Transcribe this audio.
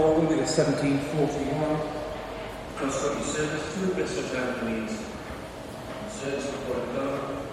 forward with a 1741. Cross-country service to Bristol Town Means. Service for Portobello,